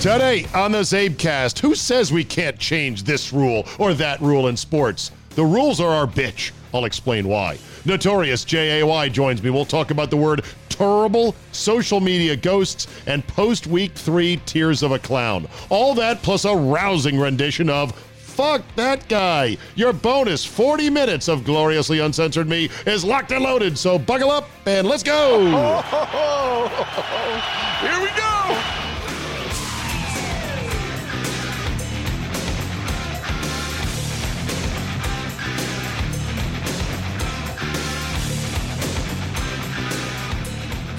Today on the CzabeCast, who says we can't change this rule or that rule in sports? The rules are our bitch. I'll explain why. Notorious JAY joins me. We'll talk about the word terrible, social media ghosts, and post week three tears of a clown. All that plus a rousing rendition of Fuck that guy. Your bonus 40 minutes of Gloriously Uncensored Me is locked and loaded, so buckle up and let's go. Here we go.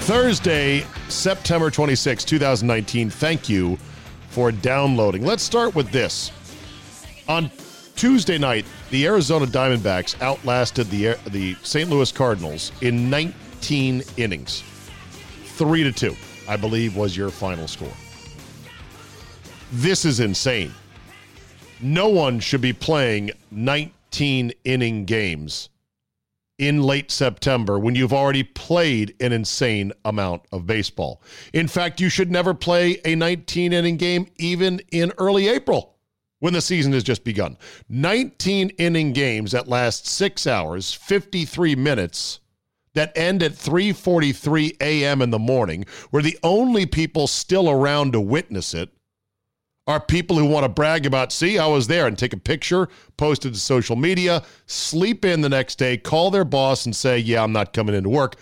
Thursday, September 26, 2019. Thank you for downloading. Let's start with this. On Tuesday night, the Arizona Diamondbacks outlasted the the St. Louis Cardinals in 19 innings. 3 to 2, I believe was your final score. This is insane. No one should be playing 19 inning games in late September when you've already played an insane amount of baseball. In fact, you should never play a 19 inning game even in early April when the season has just begun. 19 inning games that last 6 hours, 53 minutes that end at 3:43 a.m. in the morning where the only people still around to witness it are people who want to brag about, see, I was there and take a picture, post it to social media, sleep in the next day, call their boss and say, yeah, I'm not coming into work.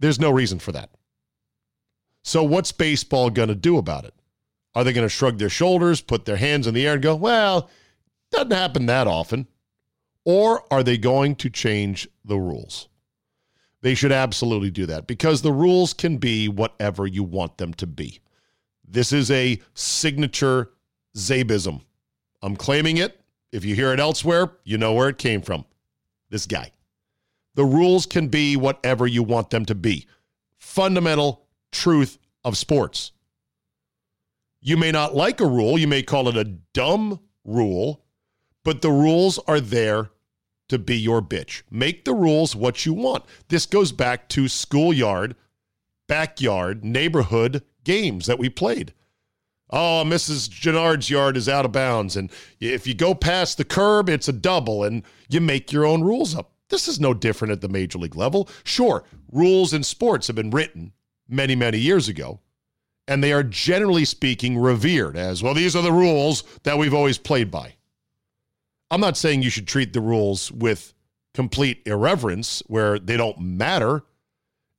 There's no reason for that. So, what's baseball going to do about it? Are they going to shrug their shoulders, put their hands in the air, and go, well, doesn't happen that often? Or are they going to change the rules? They should absolutely do that because the rules can be whatever you want them to be. This is a signature Zabism. I'm claiming it. If you hear it elsewhere, you know where it came from. This guy. The rules can be whatever you want them to be. Fundamental truth of sports. You may not like a rule, you may call it a dumb rule, but the rules are there to be your bitch. Make the rules what you want. This goes back to schoolyard, backyard, neighborhood games that we played. Oh, Mrs. Gennard's yard is out of bounds. And if you go past the curb, it's a double, and you make your own rules up. This is no different at the major league level. Sure, rules in sports have been written many, many years ago, and they are generally speaking revered as well. These are the rules that we've always played by. I'm not saying you should treat the rules with complete irreverence where they don't matter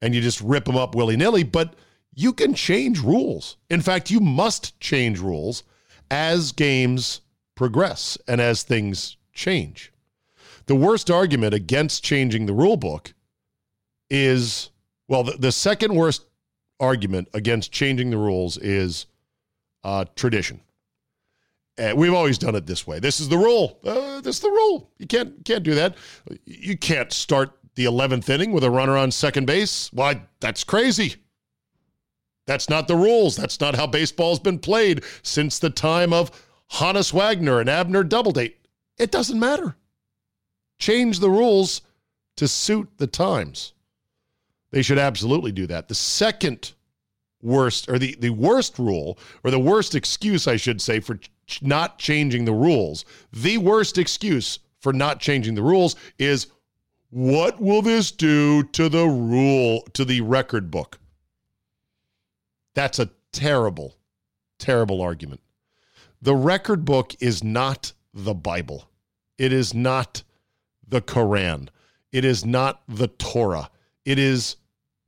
and you just rip them up willy nilly, but you can change rules. In fact, you must change rules as games progress and as things change. The worst argument against changing the rule book is well, the, the second worst argument against changing the rules is uh, tradition. And we've always done it this way. This is the rule. Uh, this is the rule. You can't can't do that. You can't start the eleventh inning with a runner on second base. Why? That's crazy. That's not the rules. That's not how baseball's been played since the time of Honus Wagner and Abner Doubleday. It doesn't matter. Change the rules to suit the times. They should absolutely do that. The second worst, or the, the worst rule, or the worst excuse, I should say, for ch- not changing the rules, the worst excuse for not changing the rules is what will this do to the rule, to the record book? That's a terrible, terrible argument. The record book is not the Bible. It is not the Quran. It is not the Torah. It is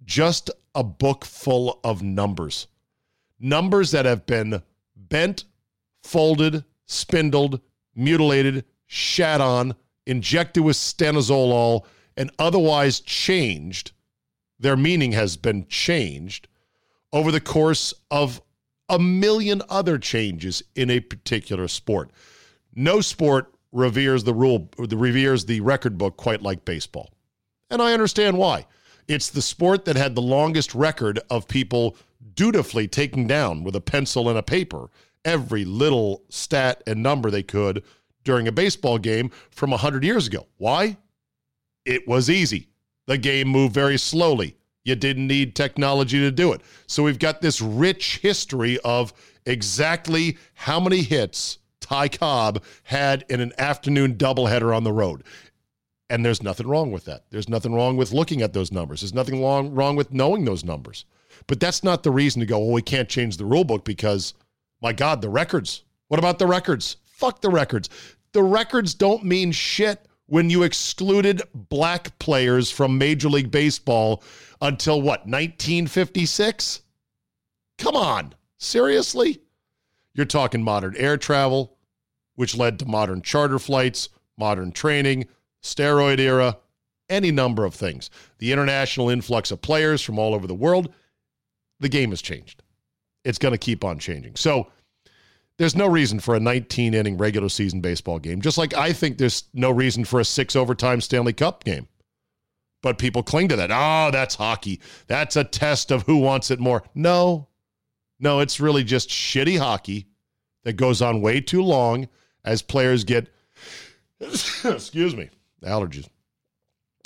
just a book full of numbers. Numbers that have been bent, folded, spindled, mutilated, shat on, injected with stanozolol, and otherwise changed. Their meaning has been changed over the course of a million other changes in a particular sport. No sport reveres the rule, the reveres the record book quite like baseball. And I understand why. It's the sport that had the longest record of people dutifully taking down with a pencil and a paper every little stat and number they could during a baseball game from 100 years ago. Why? It was easy. The game moved very slowly. You didn't need technology to do it. So we've got this rich history of exactly how many hits Ty Cobb had in an afternoon doubleheader on the road. And there's nothing wrong with that. There's nothing wrong with looking at those numbers. There's nothing wrong, wrong with knowing those numbers. But that's not the reason to go, well, we can't change the rule book because, my God, the records. What about the records? Fuck the records. The records don't mean shit when you excluded black players from Major League Baseball until what, 1956? Come on. Seriously? You're talking modern air travel, which led to modern charter flights, modern training, steroid era, any number of things. The international influx of players from all over the world, the game has changed. It's going to keep on changing. So there's no reason for a 19 inning regular season baseball game, just like I think there's no reason for a six overtime Stanley Cup game. But people cling to that. Oh, that's hockey. That's a test of who wants it more. No, no, it's really just shitty hockey that goes on way too long as players get, excuse me, allergies.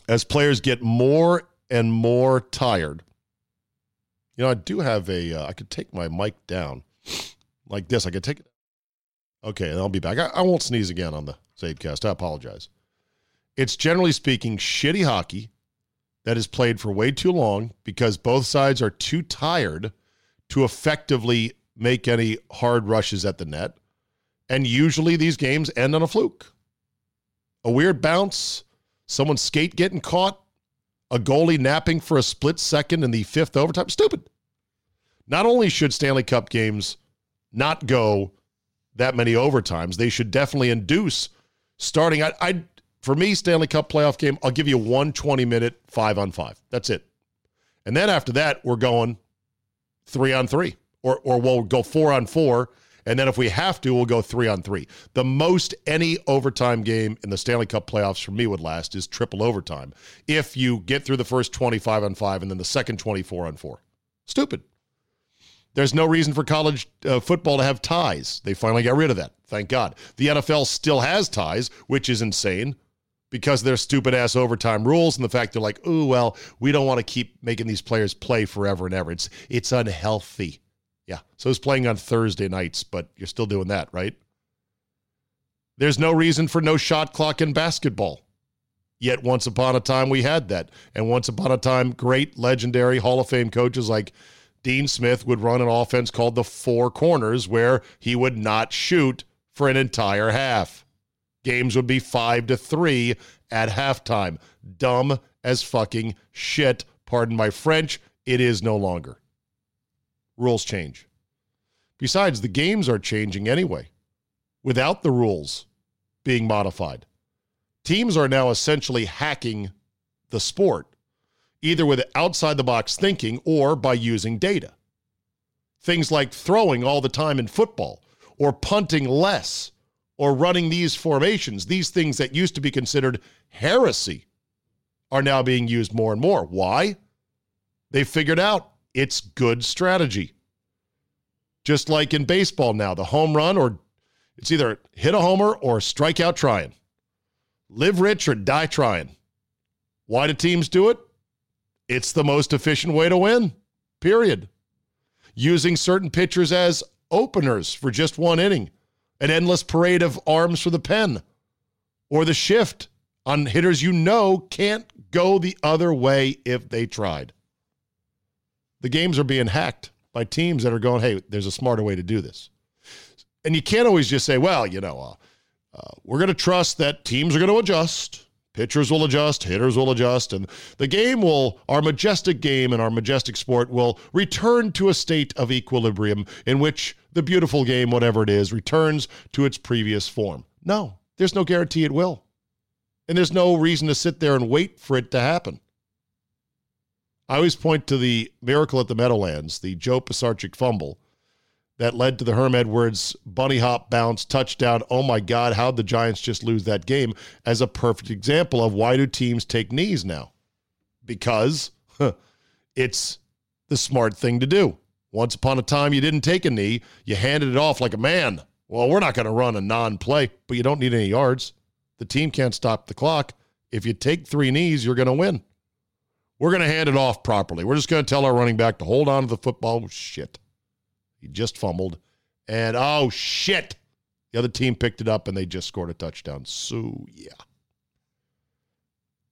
As players get more and more tired, you know, I do have a. Uh, I could take my mic down like this. I could take it. Okay, and I'll be back. I, I won't sneeze again on the CzabeCast. I apologize. It's generally speaking shitty hockey that is played for way too long because both sides are too tired to effectively make any hard rushes at the net. And usually these games end on a fluke a weird bounce, someone's skate getting caught, a goalie napping for a split second in the fifth overtime. Stupid. Not only should Stanley Cup games not go that many overtimes, they should definitely induce starting. I, I for me, Stanley Cup playoff game, I'll give you one 20 minute five on five. That's it. And then after that, we're going three on three, or or we'll go four on four and then if we have to, we'll go three on three. The most any overtime game in the Stanley Cup playoffs for me would last is triple overtime. If you get through the first 25 on five and then the second 24 on four. Stupid. There's no reason for college uh, football to have ties. They finally got rid of that. Thank God. The NFL still has ties, which is insane because their stupid ass overtime rules and the fact they're like, oh well, we don't want to keep making these players play forever and ever. It's it's unhealthy. Yeah. So it's playing on Thursday nights, but you're still doing that, right? There's no reason for no shot clock in basketball. Yet once upon a time we had that. And once upon a time, great legendary Hall of Fame coaches like Dean Smith would run an offense called the four corners where he would not shoot for an entire half. Games would be five to three at halftime. Dumb as fucking shit. Pardon my French. It is no longer. Rules change. Besides, the games are changing anyway without the rules being modified. Teams are now essentially hacking the sport, either with outside the box thinking or by using data. Things like throwing all the time in football, or punting less, or running these formations, these things that used to be considered heresy, are now being used more and more. Why? They figured out it's good strategy. Just like in baseball now, the home run or it's either hit a homer or strike out trying. Live rich or die trying. Why do teams do it? It's the most efficient way to win, period. Using certain pitchers as openers for just one inning, an endless parade of arms for the pen, or the shift on hitters you know can't go the other way if they tried. The games are being hacked by teams that are going, hey, there's a smarter way to do this. And you can't always just say, well, you know, uh, uh, we're going to trust that teams are going to adjust. Pitchers will adjust, hitters will adjust, and the game will, our majestic game and our majestic sport will return to a state of equilibrium in which the beautiful game, whatever it is, returns to its previous form. No, there's no guarantee it will. And there's no reason to sit there and wait for it to happen. I always point to the miracle at the Meadowlands, the Joe Pisarcik fumble that led to the Herm Edwards bunny hop bounce touchdown. Oh my God, how'd the Giants just lose that game? As a perfect example of why do teams take knees now? Because huh, it's the smart thing to do. Once upon a time, you didn't take a knee, you handed it off like a man. Well, we're not going to run a non play, but you don't need any yards. The team can't stop the clock. If you take three knees, you're going to win. We're going to hand it off properly. We're just going to tell our running back to hold on to the football. Shit. He just fumbled. And oh, shit. The other team picked it up and they just scored a touchdown. So, yeah.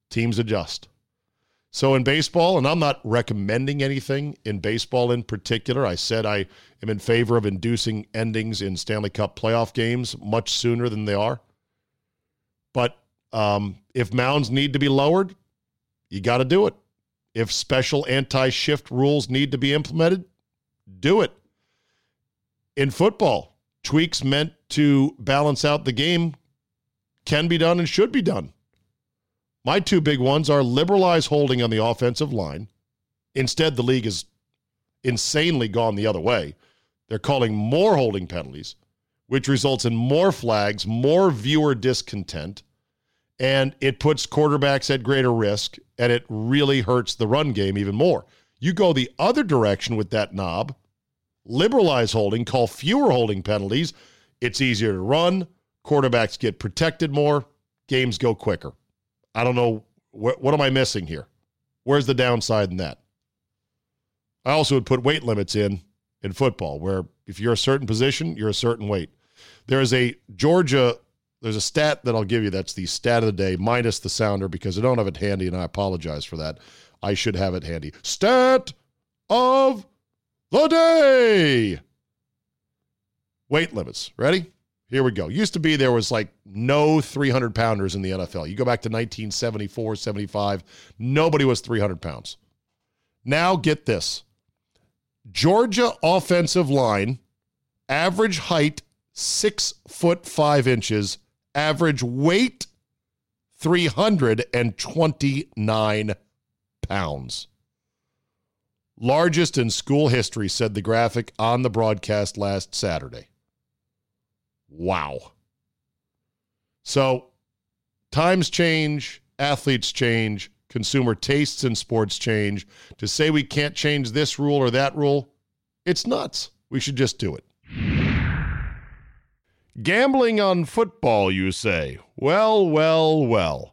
Teams adjust. So, in baseball, and I'm not recommending anything in baseball in particular, I said I am in favor of inducing endings in Stanley Cup playoff games much sooner than they are. But um, if mounds need to be lowered, you got to do it. If special anti shift rules need to be implemented, do it. In football, tweaks meant to balance out the game can be done and should be done. My two big ones are liberalize holding on the offensive line. Instead, the league has insanely gone the other way. They're calling more holding penalties, which results in more flags, more viewer discontent, and it puts quarterbacks at greater risk and it really hurts the run game even more. You go the other direction with that knob, liberalize holding, call fewer holding penalties. It's easier to run. Quarterbacks get protected more. Games go quicker. I don't know. Wh- what am I missing here? Where's the downside in that? I also would put weight limits in in football, where if you're a certain position, you're a certain weight. There is a Georgia there's a stat that I'll give you that's the stat of the day, minus the sounder, because I don't have it handy, and I apologize for that. I should have it handy. Stat of the day. Weight limits. Ready? Here we go. Used to be there was like no 300 pounders in the NFL. You go back to 1974, 75, nobody was 300 pounds. Now get this Georgia offensive line, average height six foot five inches, average weight 329 pounds. Largest in school history, said the graphic on the broadcast last Saturday. Wow. So, times change, athletes change, consumer tastes in sports change. To say we can't change this rule or that rule, it's nuts. We should just do it. Gambling on football, you say? Well, well, well.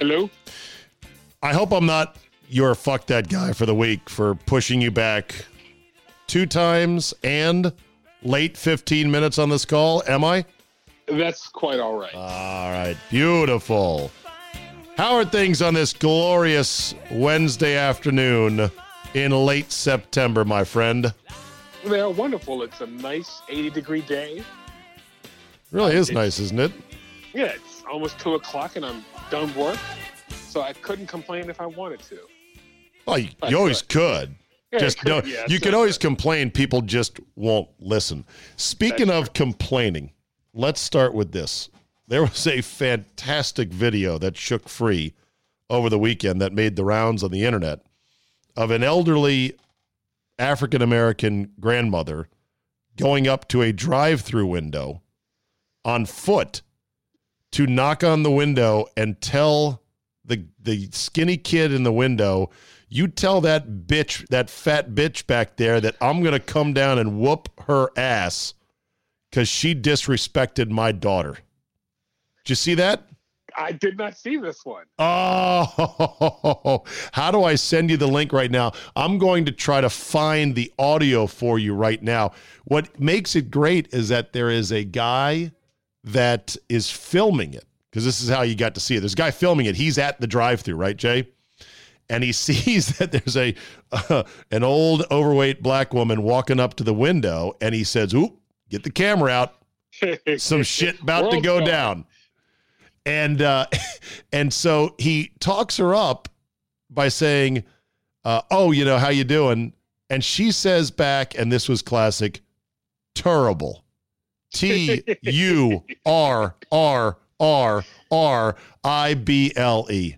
Hello? I hope I'm not your fuck that guy for the week for pushing you back two times and late 15 minutes on this call. Am I? That's quite all right. All right. Beautiful. How are things on this glorious Wednesday afternoon in late September, my friend? They are wonderful. It's a nice 80 degree day. Really is nice, isn't it? Yeah, it's almost two o'clock and I'm done work, so I couldn't complain if I wanted to. Well, you, you always could. Yeah, just could, no, yeah, you so can always good. complain. People just won't listen. Speaking That's of complaining, let's start with this. There was a fantastic video that shook free over the weekend that made the rounds on the internet of an elderly African American grandmother going up to a drive through window on foot to knock on the window and tell the the skinny kid in the window, you tell that bitch, that fat bitch back there that I'm going to come down and whoop her ass cuz she disrespected my daughter. Did you see that? I did not see this one. Oh, how do I send you the link right now? I'm going to try to find the audio for you right now. What makes it great is that there is a guy that is filming it because this is how you got to see it. There's a guy filming it. He's at the drive-through, right, Jay? And he sees that there's a uh, an old overweight black woman walking up to the window, and he says, "Oop, get the camera out. Some shit about to go down." And uh, and so he talks her up by saying, uh, "Oh, you know how you doing?" And she says back, and this was classic, terrible. T U R R R R I B L E.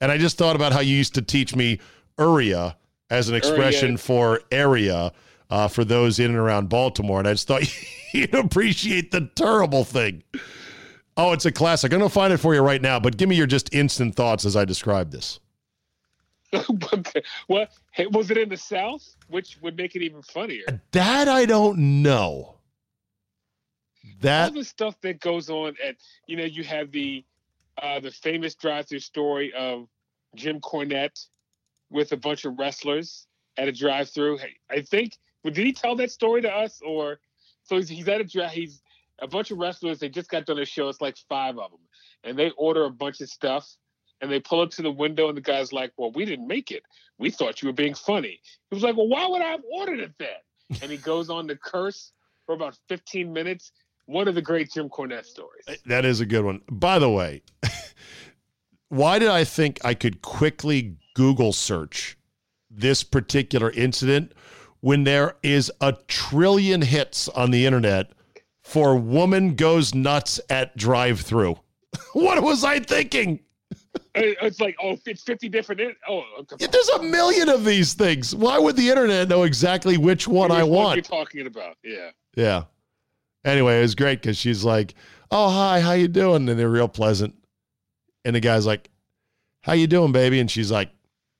And I just thought about how you used to teach me area as an expression Area. for area uh, for those in and around Baltimore. And I just thought you'd appreciate the terrible thing. Oh, it's a classic. I'm going to find it for you right now, but give me your just instant thoughts as I describe this. hey, was it in the South? Which would make it even funnier. That I don't know. That All the stuff that goes on at you know, you have the uh the famous drive-through story of Jim Cornette with a bunch of wrestlers at a drive-through. I think did he tell that story to us or so he's, he's at a drive he's a bunch of wrestlers they just got done a show it's like five of them and they order a bunch of stuff and they pull up to the window and the guy's like well we didn't make it. We thought you were being funny. He was like well why would i have ordered it then? And he goes on to curse for about 15 minutes one of the great jim cornette stories That is a good one. By the way, why did I think I could quickly Google search this particular incident when there is a trillion hits on the internet for woman goes nuts at drive through? what was I thinking? Uh, it's like oh it's 50 different in- oh okay. There's a million of these things. Why would the internet know exactly which one I want? you're talking about yeah Yeah. Anyway, it was great because she's like, "Oh, hi, how you doing?" And they're real pleasant. And the guy's like, "How you doing, baby?" And she's like,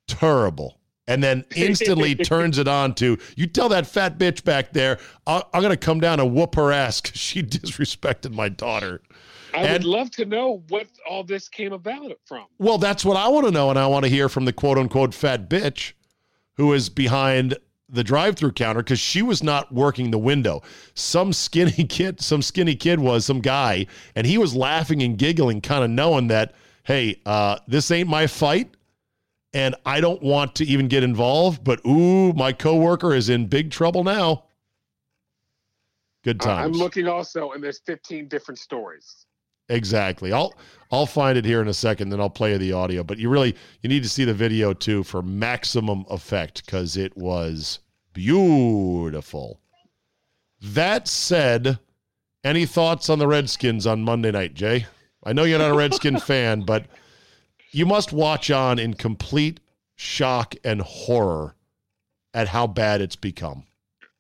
"Terrible." and then instantly turns it on to you tell that fat bitch back there i'm going to come down and whoop her ass because she disrespected my daughter I And- would love to know what all this came about from. well that's what i want to know and i want to hear from the quote unquote fat bitch who is behind the drive-through counter because she was not working the window some skinny kid some skinny kid was some guy and he was laughing and giggling kind of knowing that hey uh, this ain't my fight and I don't want to even get involved, but ooh, my coworker is in big trouble now. Good I- I'm looking also, and there's 15 different stories. Exactly. I'll I'll find it here in a second, then I'll play the audio. But you really you need to see the video too for maximum effect because it was beautiful. That said, any thoughts on the Redskins on Monday night, Jay? I know you're not a Redskin fan, but you must watch on in complete shock and horror at how bad it's become.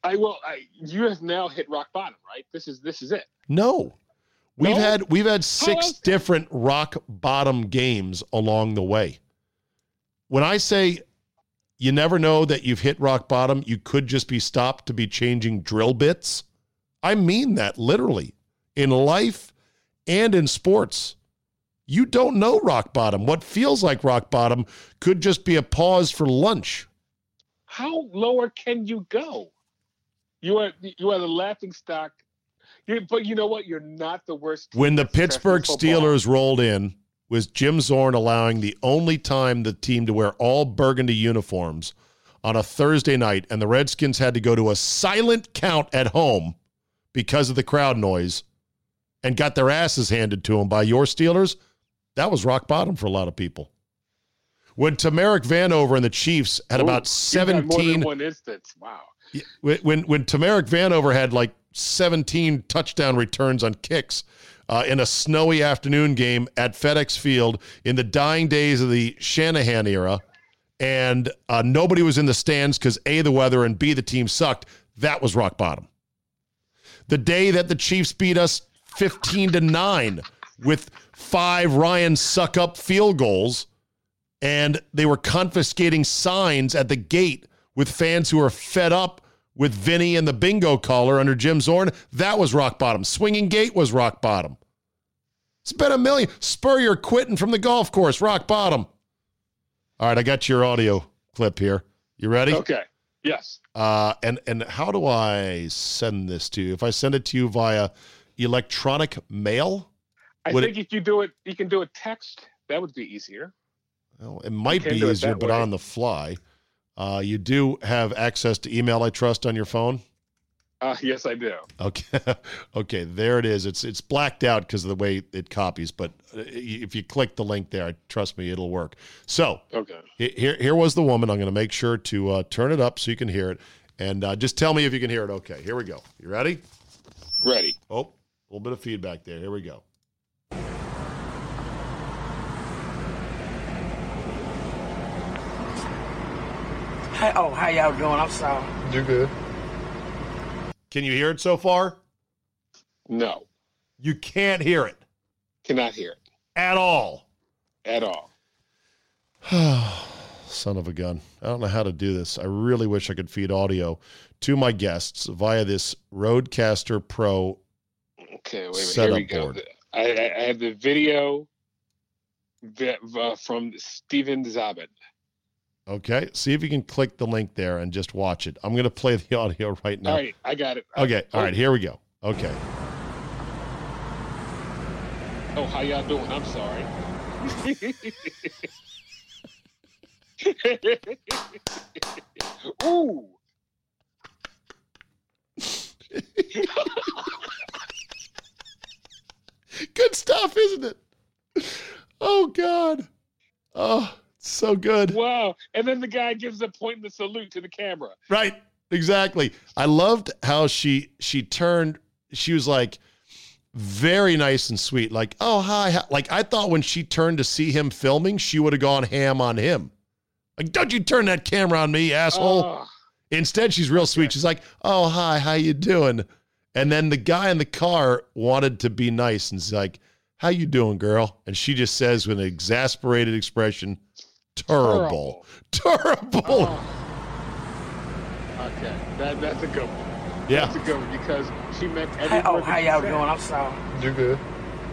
I will. I, you have now hit rock bottom, right? This is this is it. No. We've No? had we've had six different rock bottom games along the way. When I say you never know that you've hit rock bottom, you could just be stopped to be changing drill bits. I mean that literally in life and in sports. You don't know rock bottom. What feels like rock bottom could just be a pause for lunch. How lower can you go? You are you are the laughing stock. But you know what? You're not the worst. When the Pittsburgh. Steelers rolled in, was Jim Zorn allowing the only time the team to wear all burgundy uniforms on a Thursday night, and the Redskins had to go to a silent count at home because of the crowd noise and got their asses handed to them by your Steelers? That was rock bottom for a lot of people. When Tamarick Vanover and the Chiefs had Ooh, about you've got more 17 than one instance. Wow. when when, when Tamarick Vanover had like 17 touchdown returns on kicks uh, in a snowy afternoon game at FedEx Field in the dying days of the Shanahan era, and uh, nobody was in the stands because a the weather and b the team sucked. That was rock bottom. The day that the Chiefs beat us 15 to nine with five Ryan Succop field goals and they were confiscating signs at the gate with fans who were fed up with Vinny and the bingo caller under Jim Zorn. That was rock bottom. Swinging gate was rock bottom. It's been a million. Spurrier quitting from the golf course, rock bottom. All right, I got your audio clip here. You ready? Okay. Yes. Uh, and and how do I send this to you? If I send it to you via electronic mail, I think if you do it, you can do a text. That would be easier. Well, it might be easier, but way. on the fly. Uh, you do have access to email, I trust, on your phone. Uh, yes, I do. Okay, okay, there it is. It's it's blacked out because of the way it copies, but uh, if you click the link there, trust me, it'll work. So Okay. here here was the woman. I'm going to make sure to uh, turn it up so you can hear it, and uh, just tell me if you can hear it. Okay, here we go. You ready? Ready. Oh, a little bit of feedback there. Here we go. Hi, oh, how y'all doing? I'm sorry. You're good. Can you hear it so far? No. You can't hear it Cannot hear it at all. at all. Son of a gun. I don't know how to do this. I really wish I could feed audio to my guests via this RODECaster Pro. Okay. Wait a minute. Setup Here we go. board. I, I, I have the video that, uh, from Steven Zabit. Okay. See if you can click the link there and just watch it. I'm going to play the audio right now. All right. I got it. Okay. All Oh. Here we go. Okay. Oh, how y'all doing? I'm sorry. Ooh. Good stuff, isn't it? Oh, God. Oh, so good. Wow. And then the guy gives a point and a salute to the camera. Right. Exactly. I loved how she she turned she was like very nice and sweet. Like, "Oh, hi." hi." Like I thought when she turned to see him filming, she would have gone ham on him. Like, "Don't you turn that camera on me, asshole." Oh, Instead, she's real sweet. She's like, "Oh, hi. How you doing?" And then the guy in the car wanted to be nice and he's like, "How you doing, girl?" And she just says with an exasperated expression, Terrible. Terrible. Oh. Okay, that, that's a good one. Yeah. That's a good one because she meant every oh, how that y'all she doing? I'm sorry. You good?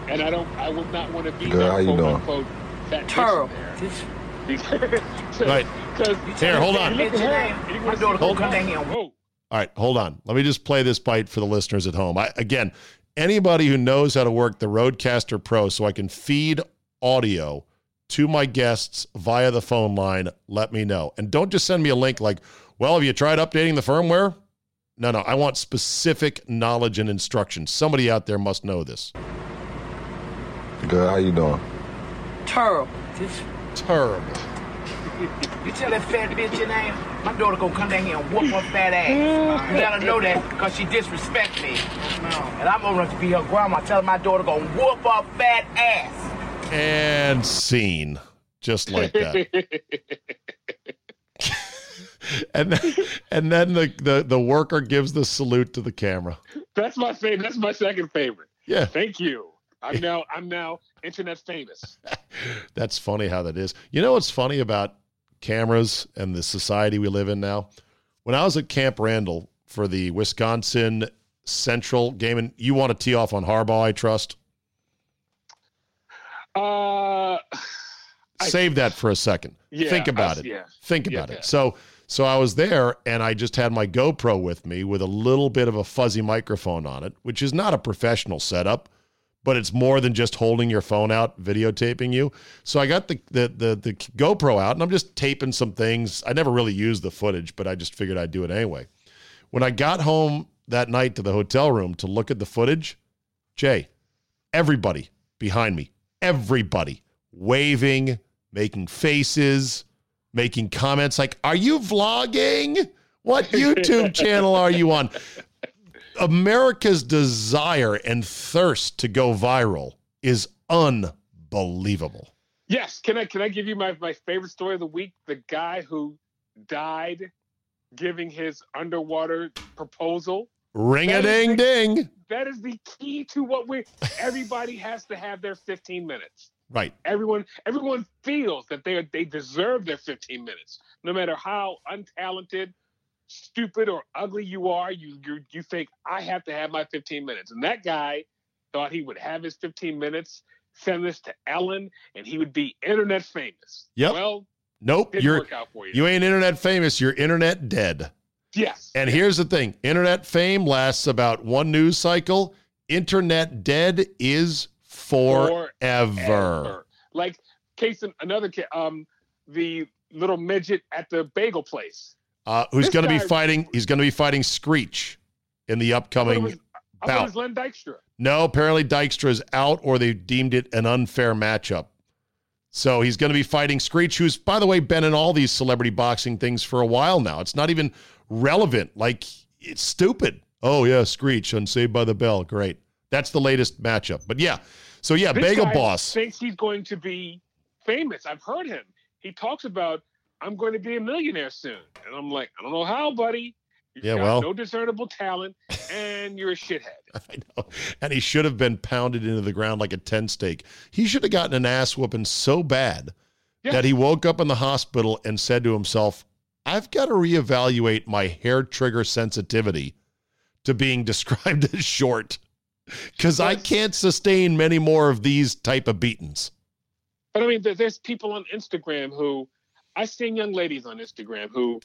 And I don't, I would not want to be Good, that how you quote doing? unquote fat Terrible. bitch This, there. Right. Because Here, hold on. You look at her, and you My wanna daughter see- gonna come down here and Whoa. All right, hold on. Let me just play this bite for the listeners at home. I, again, anybody who knows how to work the RODECaster Pro so I can feed audio to my guests via the phone line, let me know. And don't just send me a link like, well, have you tried updating the firmware? No, no, I want specific knowledge and instructions. Somebody out there must know this. Good. How you doing? terrible. This, Terrible. you tell that fat bitch your name, my daughter gonna come down here and whoop her fat ass. You gotta know that because she disrespect me. And I'm gonna to be her grandma. Tell her my daughter gonna whoop her fat ass. And scene. Just like that. and then, and then the, the, the worker gives the salute to the camera. That's my favorite. That's my second favorite. Yeah. Thank you. I'm now, I'm now internet famous. That's funny how that is. You know what's funny about cameras and the society we live in now? When I was at Camp Randall for the Wisconsin Central game, and you want to tee off on Harbaugh, I trust. Uh, I- Save that for a second. yeah, Think about I- it. Yeah. Think about yeah. it. So, so I was there, and I just had my GoPro with me with a little bit of a fuzzy microphone on it, which is not a professional setup, but it's more than just holding your phone out, videotaping you. So I got the the the, the GoPro out, and I'm just taping some things. I never really used the footage, but I just figured I'd do it anyway. When I got home that night to the hotel room to look at the footage, Jay, everybody behind me, everybody waving, making faces, making comments like, Are you vlogging? What YouTube channel are you on? America's desire and thirst to go viral is unbelievable. Yes. Can I can I give you my, my favorite story of the week? The guy who died giving his underwater proposal. Ring a ding ding. That is the key to what we everybody has to have their 15 minutes. Right. Everyone everyone feels that they are, they deserve their 15 minutes. No matter how untalented, stupid or ugly you are, you you you think I have to have my 15 minutes. And that guy thought he would have his 15 minutes, send this to Ellen, and he would be internet famous. Yep. Well, Nope. You're work out for you. you ain't internet famous, you're internet dead. Yes. And here's the thing internet fame lasts about one news cycle. Internet dead is forever. Ever. Like case in another case, um, the little midget at the bagel place. Uh, who's going to be fighting? He's going to be fighting Screech in the upcoming was, bout. was Len Dykstra. No, apparently Dykstra is out, or they deemed it an unfair matchup. So he's going to be fighting Screech, who's, by the way, been in all these celebrity boxing things for a while now. It's not even relevant. Like, it's stupid. Oh, yeah, Screech on Saved by the Bell. Great. That's the latest matchup. But yeah. So yeah, This Bagel Boss. thinks he's going to be famous. I've heard him. He talks about I'm going to be a millionaire soon, and I'm like, I don't know how, buddy. You've Yeah, well. no discernible talent, and you're a shithead. I know. And he should have been pounded into the ground like a 10 stake. He should have gotten an ass whooping so bad Yeah. that he woke up in the hospital and said to himself, I've got to reevaluate my hair trigger sensitivity to being described as short because I can't sustain many more of these type of beatings. But I mean, there's people on Instagram who I've seen young ladies on Instagram who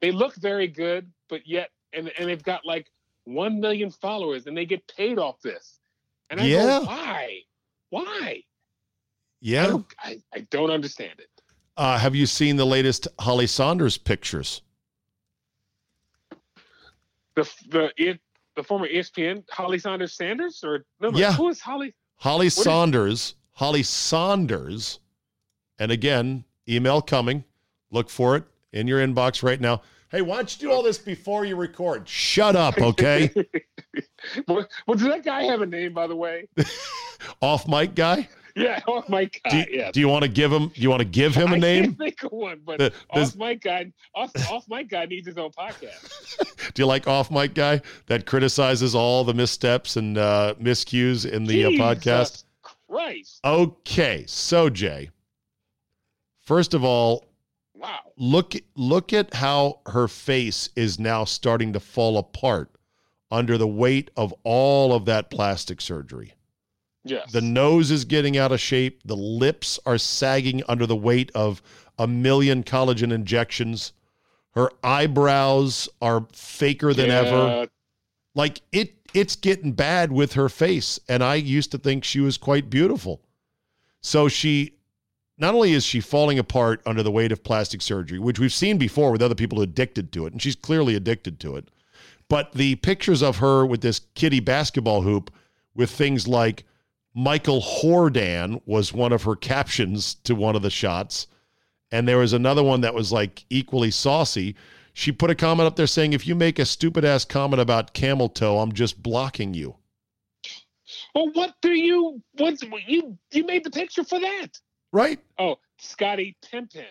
they look very good, but yet and and they've got like one million followers and they get paid off this. And I Yeah. go, why? Why? I Yeah. don't, I, I don't understand it. Uh, have you seen the latest Holly Sonders pictures? The the it, the former ESPN Holly Sonders Sanders or no, no Yeah. who is Holly? Holly is- Sonders, Holly Sonders, and again, email coming. Look for it in your inbox right now. Hey, why don't you do all this before you record? Shut up, okay? well, well, does that guy have a name, by the way? Off mic guy. Yeah, off my Do, guy. Yeah. do you want to give him? Do you want to give him a I name? think of one, but The- off this- my guy, off, off my guy needs his own podcast. Do you like off mic guy that criticizes all the missteps and uh, miscues in the uh, Jesus podcast? Christ. Okay, so Jay, First of all, Wow. look look at how her face is now starting to fall apart under the weight of all of that plastic surgery. Yes. The nose is getting out of shape. The lips are sagging under the weight of a million collagen injections. Her eyebrows are faker than ever. Like it it's getting bad with her face. And I used to think she was quite beautiful. So she not only is she falling apart under the weight of plastic surgery, which we've seen before with other people addicted to it, and she's clearly addicted to it, but the pictures of her with this kitty basketball hoop with things like Michael Hordan was one of her captions to one of the shots. And there was another one that was like equally saucy. She put a comment up there saying, if you make a stupid ass comment about camel toe, I'm just blocking you. Well, what do you? What you? You made the picture for that? Right? Oh, Scotty Pimpin.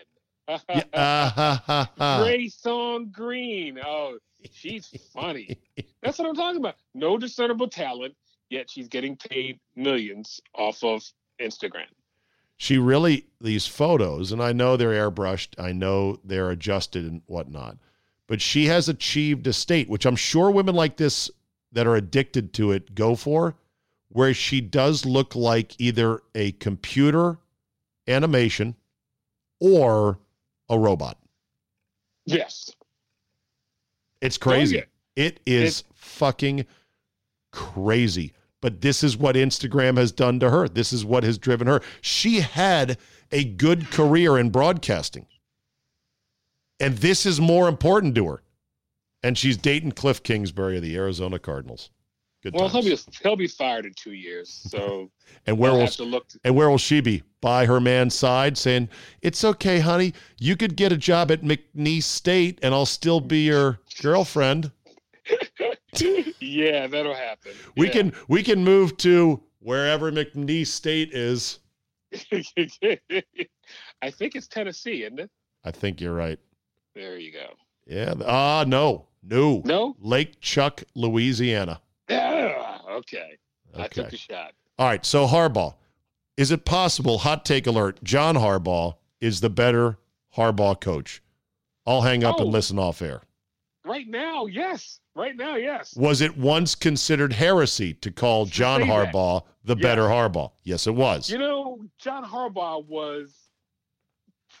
Yeah, ah, ha, ha, ha. Grace Song Green. Oh, she's funny. That's what I'm talking about. No discernible talent, yet she's getting paid millions off of Instagram. She really, these photos, and I know they're airbrushed, I know they're adjusted and whatnot, but she has achieved a state, which I'm sure women like this that are addicted to it go for, where she does look like either a computer animation or a robot. Yes. It's crazy. Oh, yeah. It is fucking crazy. But this is what Instagram has done to her. This is what has driven her. She had a good career in broadcasting. And this is more important to her. And she's dating Cliff Kingsbury of the Arizona Cardinals. Good Well, he'll be he'll be fired in two years, so and where will have to and where will she be? By her man's side, saying, It's okay, honey. You could get a job at McNeese State and I'll still be your girlfriend. Yeah, that'll happen. We Yeah. can we can move to wherever McNeese State is. I think it's Tennessee, isn't it? I think you're right. There you go. Yeah. Ah, no, no, No. Lake Chuck, Louisiana. Yeah. Okay. I took a shot. All right. So Harbaugh, is it possible? Hot take alert: John Harbaugh is the better Harbaugh coach. I'll hang up and Oh. listen off air. Right now, yes. Right now, yes. Was it once considered heresy to call John say that. Harbaugh the Yes. better Harbaugh? Yes, it was. You know, John Harbaugh was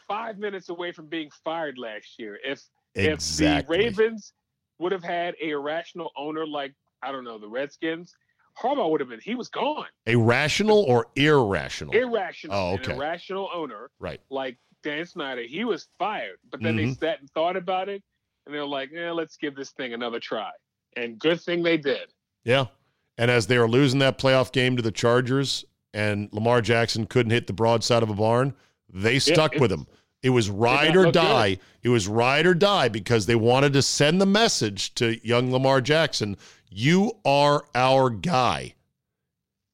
five minutes away from being fired last year. If exactly. if the Ravens would have had a irrational owner like I don't know the Redskins, Harbaugh would have been. He was gone. A rational or irrational? Irrational. Oh, An okay. irrational owner right. like Dan Snyder. He was fired, but then they Mhm. sat and thought about it, and they're like, "Yeah, let's give this thing another try." And good thing they did. Yeah. And as they were losing that playoff game to the Chargers and Lamar Jackson couldn't hit the broadside of a barn, they stuck it- with him. It was ride or die. It was ride or die because they wanted to send the message to young Lamar Jackson you are our guy.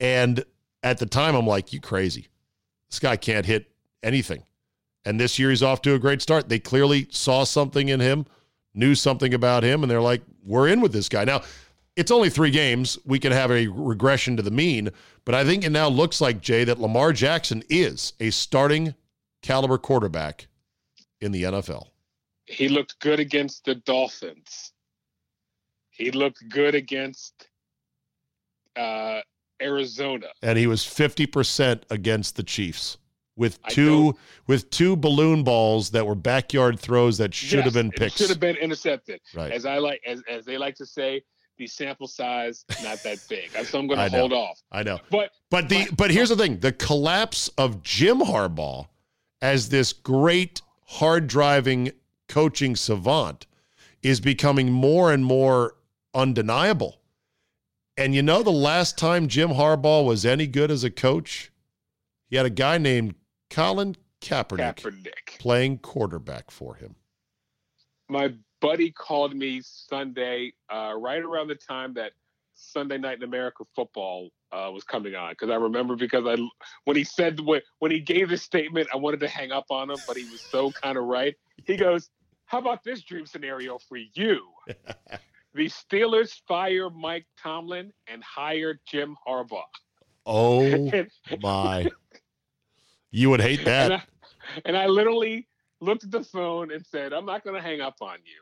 And at the time, I'm like, you crazy. This guy can't hit anything. And this year, he's off to a great start. They clearly saw something in him, knew something about him, and they're like, we're in with this guy. Now, it's only three games. We can have a regression to the mean, but I think it now looks like, Jay, that Lamar Jackson is a starting caliber quarterback in the NFL. He looked good against the Dolphins. He looked good against uh, Arizona. And he was 50% against the Chiefs with two with two balloon balls that were backyard throws that should have been picks. Should have been intercepted. Right. As I like, as, as they like to say, the sample size not that big. So I'm going to hold off. I know. But But the but here's the thing: the collapse of Jim Harbaugh as this great hard driving coaching savant is becoming more and more undeniable. And you know, the last time Jim Harbaugh was any good as a coach, he had a guy named Colin Kaepernick, Kaepernick. playing quarterback for him. my buddy called me Sunday, uh, right around the time that Sunday Night in America football uh, was coming on. Because I remember because I when he said when when he gave his statement, I wanted to hang up on him, but he was so kind of right. He goes, "How about this dream scenario for you?" the Steelers fire Mike Tomlin and hire Jim Harbaugh. Oh my! You would hate and that. I, and I literally looked at the phone and said, I'm not going to hang up on you.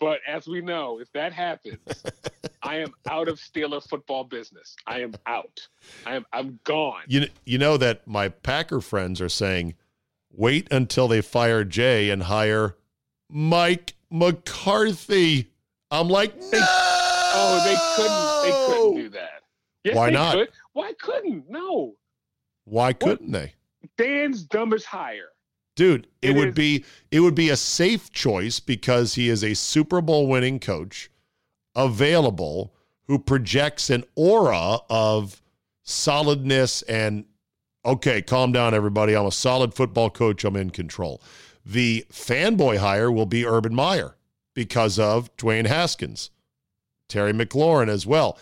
But as we know, if that happens, I am out of Steeler football business. I am out. I am I'm gone. You you know that my Packer friends are saying, wait until they fire Jay and hire Mike McCarthy. I'm like, no. Oh, they couldn't. They couldn't do that. Yes, Why not? Could. Why couldn't? No. Why couldn't they? Dan's dumb as hire. Dude, it, It would is- be it would be a safe choice because he is a Super Bowl winning coach, available, who projects an aura of solidness and okay, calm down everybody. I'm a solid football coach. I'm in control. The fanboy hire will be Urban Meyer because of Dwayne Haskins, Terry McLaurin as well.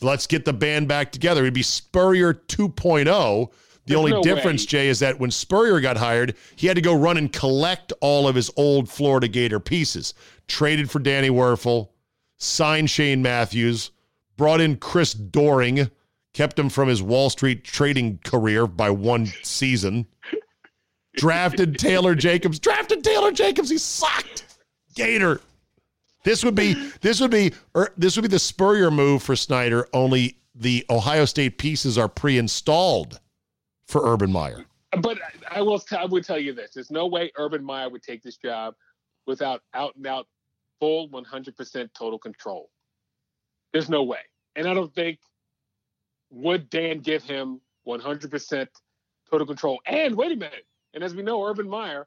Let's get the band back together. It'd be Spurrier 2.0. The There's only no difference, way. Jay, is that when Spurrier got hired, he had to go run and collect all of his old Florida Gator pieces. Traded for Danny Wuerffel, signed Shane Matthews, brought in Chris Doering, kept him from his Wall Street trading career by one season. Drafted Taylor Jacobs. Drafted Taylor Jacobs. He sucked. Gator. This would be this would be or this would be the Spurrier move for Snyder. Only the Ohio State pieces are pre-installed for Urban Meyer. But I will. T- I would tell you this: there's no way Urban Meyer would take this job without out and out full 100% total control. There's no way, and I don't think would Dan give him 100% total control. And wait a minute, and as we know, Urban Meyer,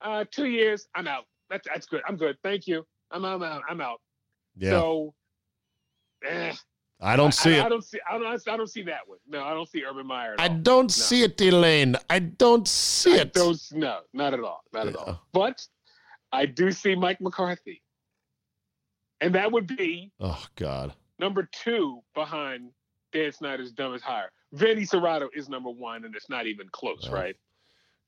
uh, two years, I'm out. That's that's good. I'm good. Thank you. I'm I'm out. I'm out. Yeah, So. Eh, I don't see I, it. I don't see. I don't. I don't see that one. No, I don't see Urban Meyer. I all. don't see it, Elaine. I don't see I it. don't, no, not at all. Not at all. But I do see Mike McCarthy. And that would be Oh God. number two behind Dan Snyder's dumbest hire. Vinny Cerrato is number one, and it's not even close, Yeah. right?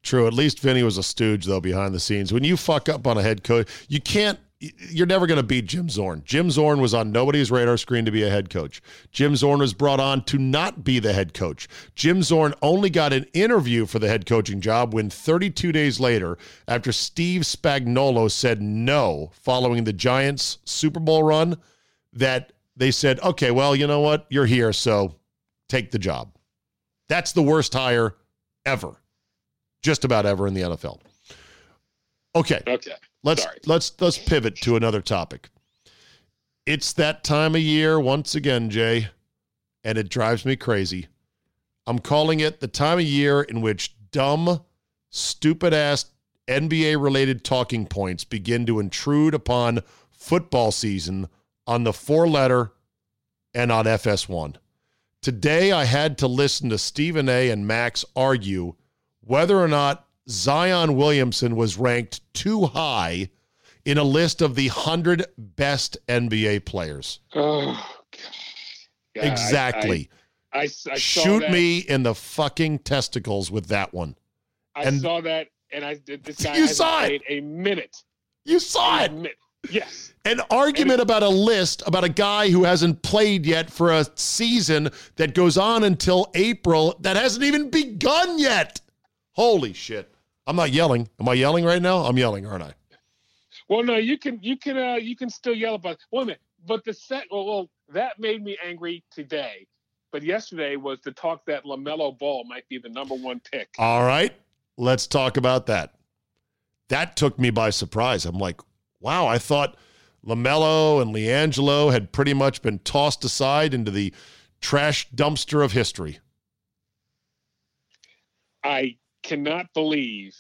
True. At least Vinny was a stooge though behind the scenes. When you fuck up on a head coach, you can't. You're never going to beat Jim Zorn. Jim Zorn was on nobody's radar screen to be a head coach. Jim Zorn was brought on to not be the head coach. Jim Zorn only got an interview for the head coaching job when 32 days later, after Steve Spagnuolo said no following the Giants Super Bowl run, that they said, okay, well, you know what? You're here, so take the job. That's the worst hire ever just about ever in the NFL. Okay, Okay. Let's Sorry. let's let's pivot to another topic. It's that time of year once again, Jay, and it drives me crazy. I'm calling it the time of year in which dumb, stupid ass NBA related talking points begin to intrude upon football season on the four letter and on FS1. Today, I had to listen to Stephen A. and Max argue whether or not Zion Williamson was ranked too high in a list of the 100 best NBA players. Oh, God. God, I- exactly. I, I, I saw Shoot that. me in the fucking testicles with that one. I and- saw that, and I did. This guy You saw it. a minute. You saw A it. minute. Yes. An argument about a list about a guy who hasn't played yet for a season that goes on until April that hasn't even begun yet. Holy shit. I'm not yelling. Am I yelling right now? I'm yelling, aren't I? Well, no, you can you can uh you can still yell about. Wait a minute, but the set. Well, well, that made me angry today. But yesterday was the talk that Lamelo Ball might be the number one pick. All right, let's talk about that. That took me by surprise. I'm like, wow, I thought LaMelo and LiAngelo had pretty much been tossed aside into the trash dumpster of history. I cannot believe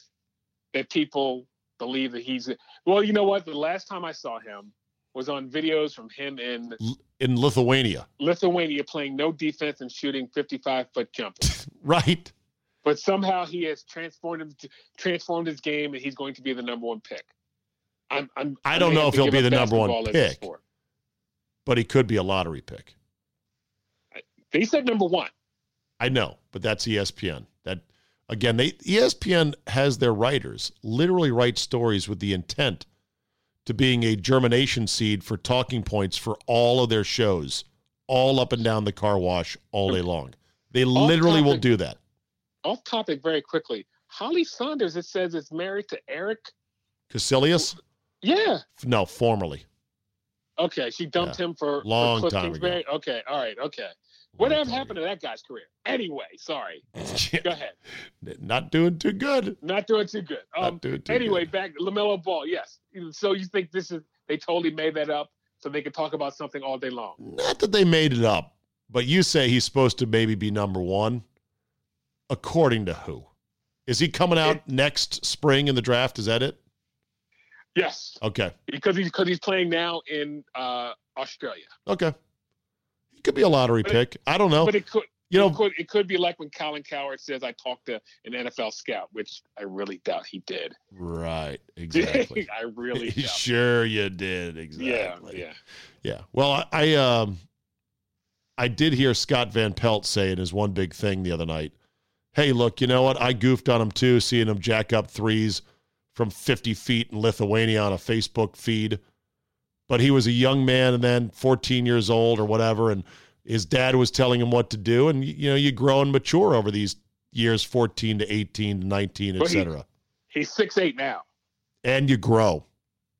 that people believe that he's. Well, you know what? The last time I saw him was on videos from him in In Lithuania, Lithuania playing no defense and shooting 55 foot jumpers. right? but somehow he has transformed transformed his game, and he's going to be the number one pick. I'm, I'm, I don't know if he'll be the number one basketball as a pick. But he could be a lottery pick. They said number one. I know, but that's ESPN. That again, they ESPN has their writers literally write stories with the intent to being a germination seed for talking points for all of their shows, all up and down the car wash all day long. They literally will do that. Off topic, very quickly. Holly Sonders. It says is married to Eric. Kuselias? Yeah. No, formerly. Okay, she dumped him for for Long Cliff time ago. Okay, all right, okay. Whatever happened to that guy's career? Anyway, sorry. Go ahead. Not doing too good. Not doing too good. Not Um, doing too anyway, good. back Lamelo Ball. Yes. So you think this is they totally made that up so they could talk about something all day long? Not that they made it up, but you say he's supposed to maybe be number one. According to who? Is he coming out It- next spring in the draft? Is that it? Yes, Okay. because he's because he's playing now in uh, Australia. Okay. He could be a lottery But it- pick. I don't know. But it could you it know, could it could be like when Colin Cowherd says I talked to an NFL scout, which I really doubt he did. right. Exactly. I really sure you did. Yeah, Exactly. yeah. Yeah. Well, I, I um I did hear Scott Van Pelt say in his one big thing the other night, hey, look, you know what? I goofed on him too, seeing him jack up threes from 50 feet in Lithuania on a Facebook feed. But he was a young man and then 14 years old or whatever, and his dad was telling him what to do. And you know, you grow and mature over these years 14 to 18 to 19, et But he- cetera. He's six eight now. And you grow.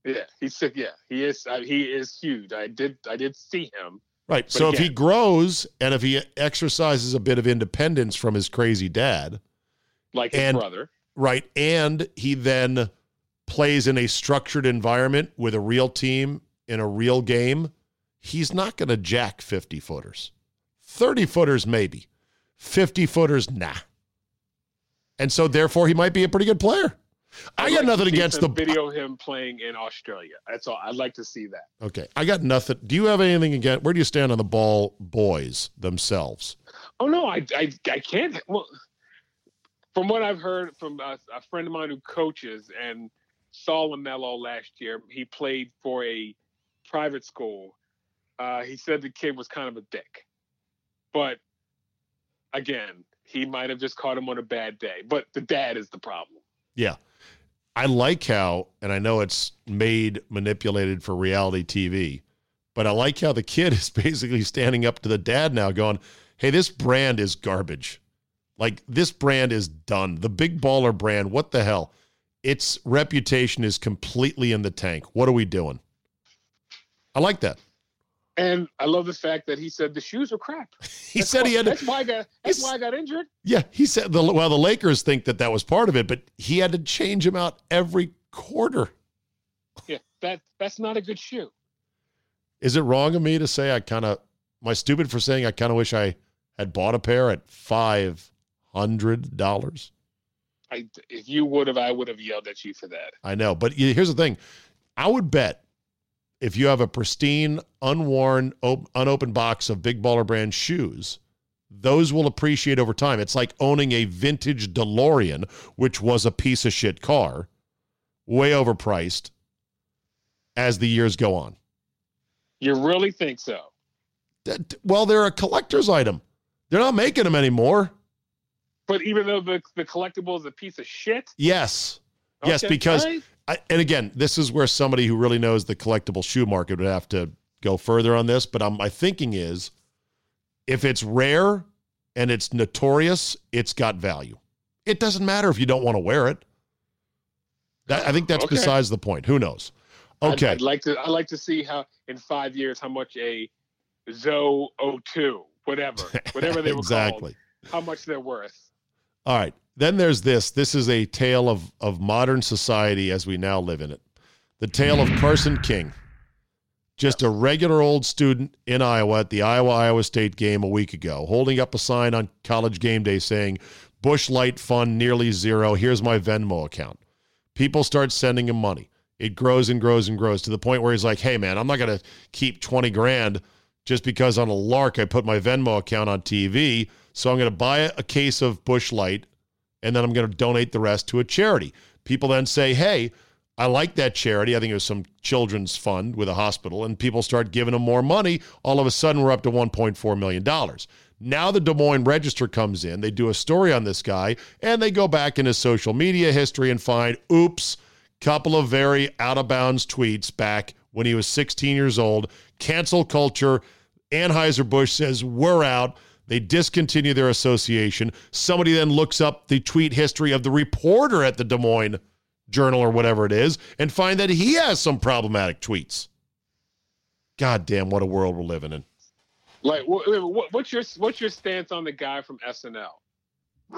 Yeah, he's sick. Yeah, he is. Uh, he is huge. I did. I did see him. Right. so if he grows and if he exercises a bit of independence from his crazy dad, Like his And- brother. right, and he then plays in a structured environment with a real team in a real game, he's not going to jack 50 footers. 30 footers, maybe. 50 footers, nah. And so therefore, he might be a pretty good player. I I'd got like nothing against the video of him playing in Australia. That's all. I'd like to see that. Okay. I got nothing. Do you have anything against where do you stand on the ball boys themselves? Oh no, I I, I can't. Well, from what I've heard from a, a friend of mine who coaches and saw Lamelo last year, he played for a private school. Uh, he said the kid was kind of a dick, but again, he might have just caught him on a bad day. But the dad is the problem. Yeah. I like how, and I know it's made manipulated for reality TV, but I like how the kid is basically standing up to the dad now going, Hey, this brand is garbage. Like this brand is done. The big baller brand, what the hell? Its reputation is completely in the tank. What are we doing? I like that. And I love the fact that he said the shoes were crap. He That's said why, he had to, That's why I got. That's why I got injured. yeah, he said the well the Lakers think that that was part of it, but he had to change him out every quarter. Yeah, that that's not a good shoe. Is it wrong of me to say I kind of, am I stupid for saying I kind of wish I had bought a pair at $500? I if you would have, I would have yelled at you for that. I know. But here's the thing I would bet if you have a pristine, unworn, op- unopened box of Big Baller Brand shoes, those will appreciate over time. It's like owning a vintage DeLorean, which was a piece of shit car, way overpriced as the years go on. You really think so? That- Well, they're a collector's item. They're not making them anymore. But even though the the collectible is a piece of shit. Yes. Yes, because right. I, and again, this is where somebody who really knows the collectible shoe market would have to go further on this. But um, my thinking is, if it's rare and it's notorious, it's got value. It doesn't matter if you don't want to wear it. That, I think that's Okay. besides the point. Who knows? I'd- Okay, I'd, like to. I'd like to see how in five years how much a Zoe 02, whatever, whatever they were exactly. called, how much they're worth. All right. Then there's this. This is a tale of of modern society as we now live in it. The tale of Carson King, just a regular old student in Iowa at the Iowa Iowa State game a week ago, holding up a sign on college game day saying, "Busch Light Fund nearly zero. Here's my Venmo account." People start sending him money. It grows and grows and grows to the point where he's like, "Hey man, I'm not going to keep 20 grand just because on a lark I put my Venmo account on TV. So I'm going to buy a case of Busch Light and then I'm going to donate the rest to a charity. People then say, "Hey, I like that charity. I think it was some children's fund with a hospital." And people start giving them more money. All of a sudden, we're up to 1.4 million dollars. Now the Des Moines Register comes in. They do a story on this guy, and they go back in his social media history and find, oops, couple of very out of bounds tweets back when he was 16 years old. Cancel culture. Anheuser-Busch says we're out. They discontinue their association. Somebody then looks up the tweet history of the reporter at the Des Moines Journal or whatever it is and find that he has some problematic tweets. God damn, what a world we're living in. Like, what's your what's your stance on the guy from SNL?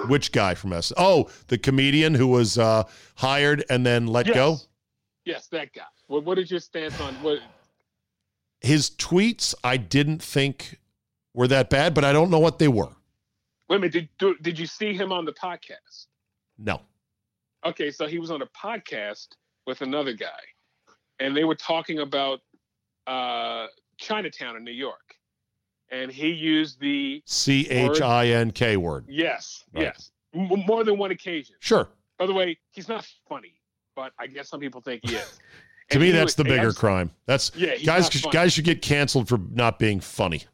Which guy from SNL? Oh, the comedian who was uh, hired and then let yes. go. Yes, that guy. What, what is your stance on what? His tweets, I didn't think were that bad, but I don't know what they were. Wait a minute. Did, did you see him on the podcast? No. Okay, so he was on a podcast with another guy, and they were talking about uh, Chinatown in New York, and he used the C H I N K word. Yes, right. yes, M- more than one occasion. Sure. By the way, he's not funny, but I guess some people think he is. to me, that's was, the bigger crime. That's yeah, guys. Guys should get canceled for not being funny,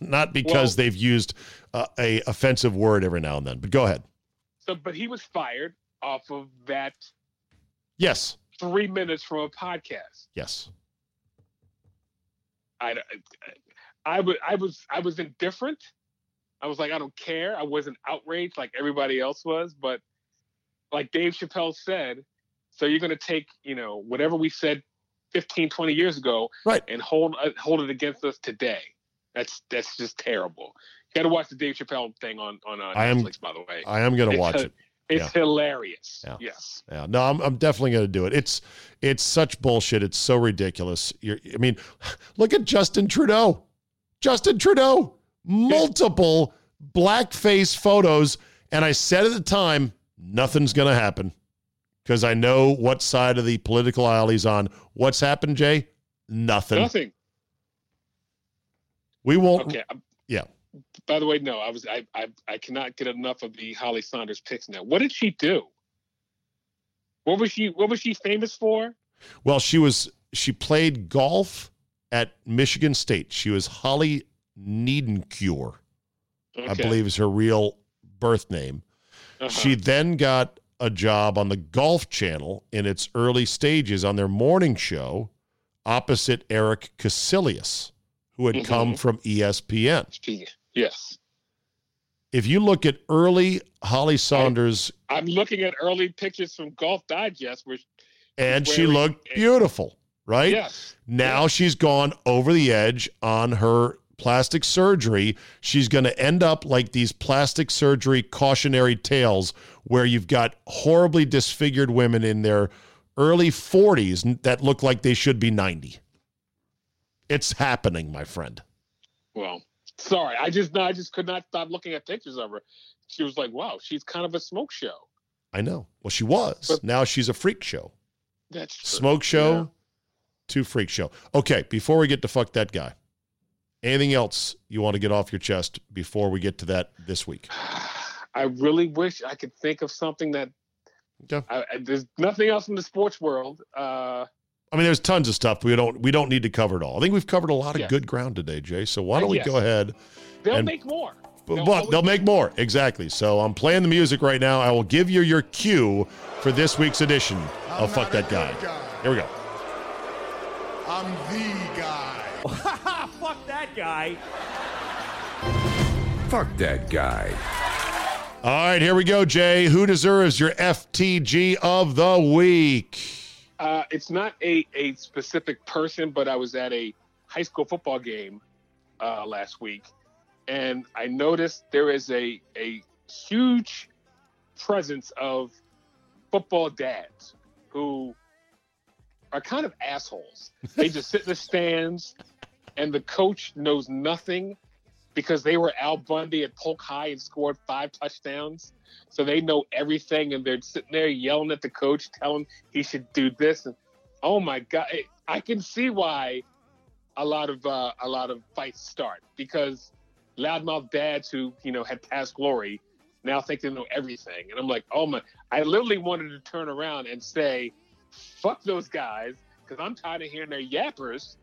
not because well, they've used uh, a offensive word every now and then. But go ahead. So, but he was fired off of that. Yes. Three minutes from a podcast. Yes. I, I, I, I was I was indifferent. I was like, I don't care. I wasn't outraged like everybody else was, but like Dave Chappelle said, so you're going to take, you know, whatever we said 15, 20 years ago right. and hold uh, hold it against us today. That's that's just terrible. You got to watch the Dave Chappelle thing on on uh, I Netflix, am, by the way. I am going to watch it. It's yeah. hilarious. Yeah. Yes. Yeah. No, I'm, I'm definitely going to do it. It's it's such bullshit. It's so ridiculous. You're, I mean, look at Justin Trudeau. Justin Trudeau, multiple blackface photos, and I said at the time, nothing's going to happen because I know what side of the political aisle he's on. What's happened, Jay? Nothing. Nothing. We won't. Okay. Yeah by the way, no, I was I, I I cannot get enough of the Holly Sonders picks now. What did she do? What was she what was she famous for? Well, she was she played golf at Michigan State. She was Holly Niedencure, okay. I believe is her real birth name. Uh-huh. She then got a job on the Golf Channel in its early stages on their morning show opposite Erik Kuselias, who had mm-hmm. come from ESPN. Yes. If you look at early Holly Sonders, I, am looking at early pictures from Golf Digest, which and she looked beautiful, right? Yes. Now yes. she's gone over the edge on her plastic surgery. She's going to end up like these plastic surgery cautionary tales where you've got horribly disfigured women in their early 40s that look like they should be 90. It's happening, my friend. Well, Sorry, I just I just could not stop looking at pictures of her. She was like, wow, she's kind of a smoke show. I know. Well, she was. But, now she's a freak show. That's true. smoke show yeah. to freak show. Okay, before we get to fuck that guy, anything else you want to get off your chest before we get to that this week? I really wish I could think of something that. Okay. I, there's nothing else in the sports world. Uh, I mean, there's tons of stuff we don't we don't need to cover it all. I think we've covered a lot of yes. good ground today, Jay. So why don't we yes. go ahead? They'll and, make more. They'll, but they'll make more exactly. So I'm playing the music right now. I will give you your cue for this week's edition of Fuck That Guy. guy. Here we go. I'm the guy. Fuck that guy. Fuck that guy. All right, here we go, Jay. Who deserves your FTG of the week? Uh, it's not a, a specific person, but I was at a high school football game uh, last week, and I noticed there is a a huge presence of football dads who are kind of assholes. They just sit in the stands, and the coach knows nothing because they were Al Bundy at Polk High and scored five touchdowns so they know everything, and they're sitting there yelling at the coach, telling he should do this. And oh my god, I can see why a lot of uh, a lot of fights start because loudmouth dads who you know had past glory now think they know everything, and I'm like, oh my! I literally wanted to turn around and say, "Fuck those guys," because I'm tired of hearing their yappers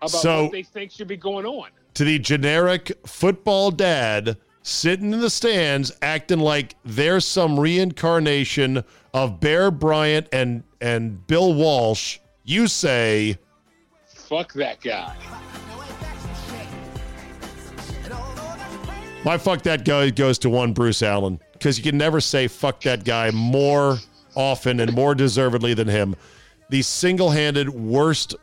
about so, what they think should be going on. To the generic football dad sitting in the stands acting like there's some reincarnation of Bear Bryant and and Bill Walsh, you say fuck that guy. My fuck that guy goes to one Bruce Allen because you can never say fuck that guy more often and more deservedly than him. The single handed worst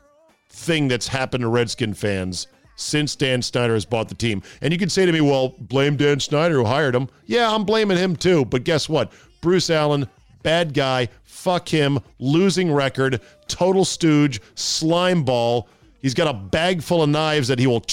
thing that's happened to Redskin fans since Dan Snyder has bought the team. And you can say to me, well, blame Dan Snyder who hired him. Yeah, I'm blaming him too. But guess what? Bruce Allen, bad guy, fuck him, losing record, total stooge, slime ball. He's got a bag full of knives that he will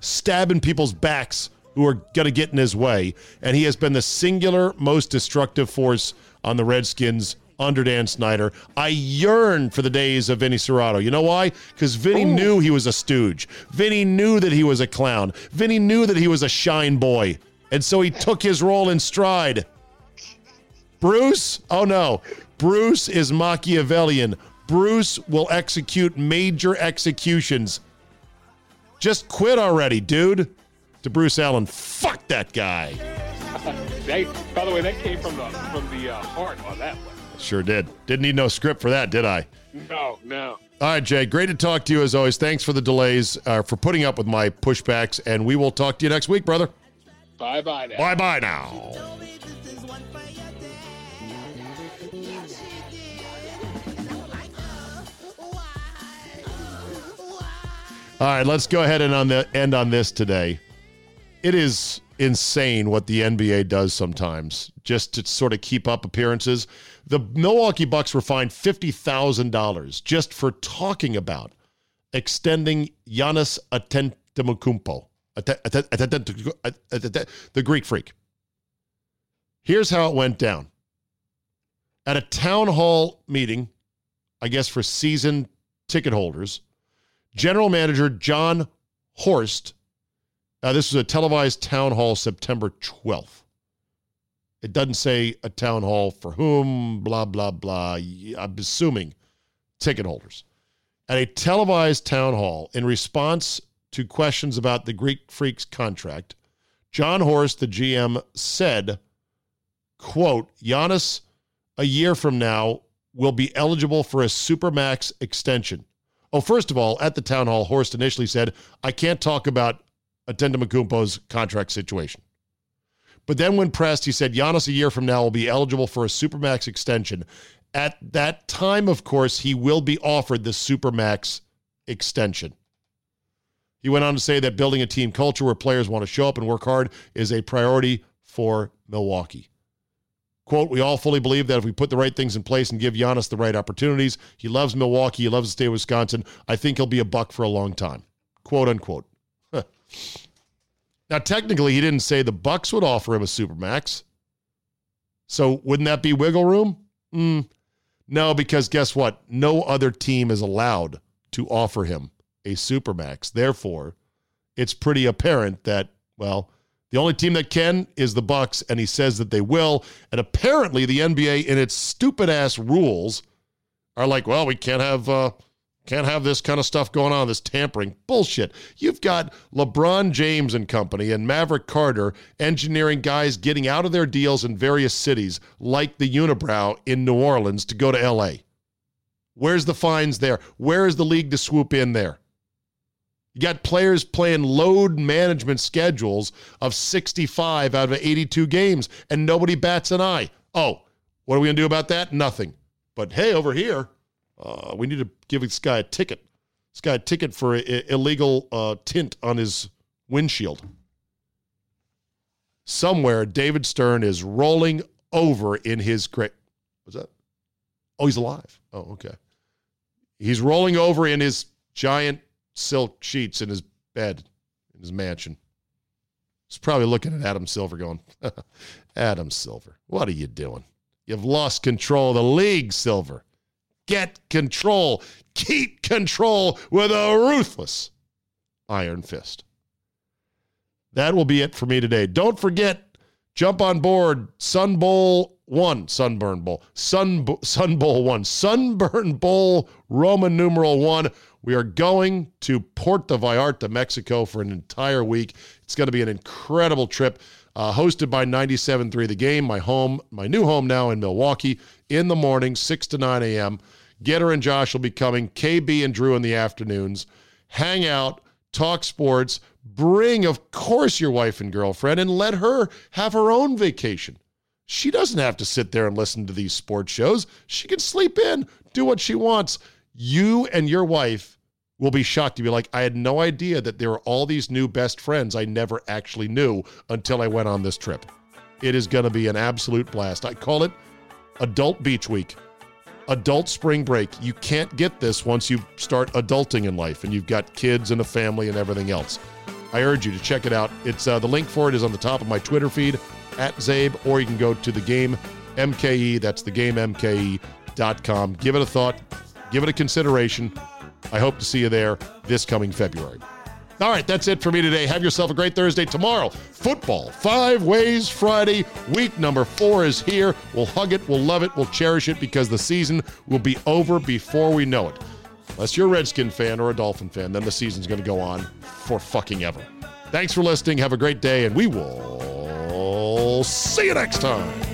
stab in people's backs who are going to get in his way. And he has been the singular most destructive force on the Redskins under Dan Snyder. I yearn for the days of Vinny Cerrato. You know why? Because Vinny Ooh. knew he was a stooge. Vinny knew that he was a clown. Vinny knew that he was a shine boy. And so he took his role in stride. Bruce? Oh no. Bruce is Machiavellian. Bruce will execute major executions. Just quit already, dude to Bruce Allen. Fuck that guy. they, by the way, that came from the from the uh, heart on that one. Sure did. Didn't need no script for that, did I? No, no. All right, Jay. Great to talk to you as always. Thanks for the delays, uh, for putting up with my pushbacks, and we will talk to you next week, brother. Bye bye now. Bye bye now. All right, let's go ahead and on the end on this today it is insane what the NBA does sometimes just to sort of keep up appearances. The Milwaukee Bucks were fined $50,000 just for talking about extending Giannis Antetokounmpo, the Greek freak. Here's how it went down. At a town hall meeting, I guess for season ticket holders, general manager Jon Horst uh, this was a televised town hall September 12th. It doesn't say a town hall for whom, blah, blah, blah. I'm assuming ticket holders. At a televised town hall, in response to questions about the Greek Freaks contract, Jon Horst, the GM, said, quote, Giannis, a year from now, will be eligible for a Supermax extension. Oh, first of all, at the town hall, Horst initially said, I can't talk about Antetokounmpo's contract situation. But then when pressed, he said Giannis a year from now will be eligible for a Supermax extension. At that time, of course, he will be offered the Supermax extension. He went on to say that building a team culture where players want to show up and work hard is a priority for Milwaukee. Quote, we all fully believe that if we put the right things in place and give Giannis the right opportunities, he loves Milwaukee, he loves the state of Wisconsin. I think he'll be a buck for a long time. Quote unquote. Now, technically, he didn't say the Bucks would offer him a supermax. So wouldn't that be wiggle room? Mm, no, because guess what? No other team is allowed to offer him a supermax. Therefore, it's pretty apparent that well, the only team that can is the Bucks, and he says that they will. And apparently, the NBA, in its stupid ass rules, are like, well, we can't have uh, can't have this kind of stuff going on, this tampering. Bullshit. You've got LeBron James and company and Maverick Carter engineering guys getting out of their deals in various cities, like the Unibrow in New Orleans, to go to LA. Where's the fines there? Where is the league to swoop in there? You got players playing load management schedules of 65 out of 82 games, and nobody bats an eye. Oh, what are we going to do about that? Nothing. But hey, over here, uh, we need to give this guy a ticket. This guy a ticket for a, a, illegal uh, tint on his windshield. Somewhere, David Stern is rolling over in his grave. What's that? Oh, he's alive. Oh, okay. He's rolling over in his giant silk sheets in his bed in his mansion. He's probably looking at Adam Silver going, Adam Silver, what are you doing? You've lost control of the league, Silver. Get control. Keep control with a ruthless iron fist. That will be it for me today. Don't forget, jump on board Sun Bowl 1, Sunburn Bowl, Sun, Sun Bowl 1, Sunburn Bowl, Roman numeral 1. We are going to Puerto Vallarta, Mexico for an entire week. It's going to be an incredible trip. Uh, hosted by 97.3 The Game, my home, my new home now in Milwaukee, in the morning, 6 to 9 a.m. Getter and Josh will be coming. KB and Drew in the afternoons. Hang out, talk sports, Bring, of course, your wife and girlfriend and let her have her own vacation. She doesn't have to sit there and listen to these sports shows. She can sleep in, do what she wants. You and your wife will be shocked to be like, I had no idea that there were all these new best friends I never actually knew until I went on this trip. It is going to be an absolute blast. I call it Adult Beach Week, Adult Spring Break. You can't get this once you start adulting in life and you've got kids and a family and everything else. I urge you to check it out. It's uh, the link for it is on the top of my Twitter feed at Czabe, or you can go to the game MKE. That's the game MKE.com. Give it a thought, give it a consideration. I hope to see you there this coming February. All right, that's it for me today. Have yourself a great Thursday. Tomorrow, football, five ways Friday. Week number four is here. We'll hug it, we'll love it, we'll cherish it because the season will be over before we know it. Unless you're a Redskin fan or a Dolphin fan, then the season's going to go on for fucking ever. Thanks for listening. Have a great day, and we will see you next time.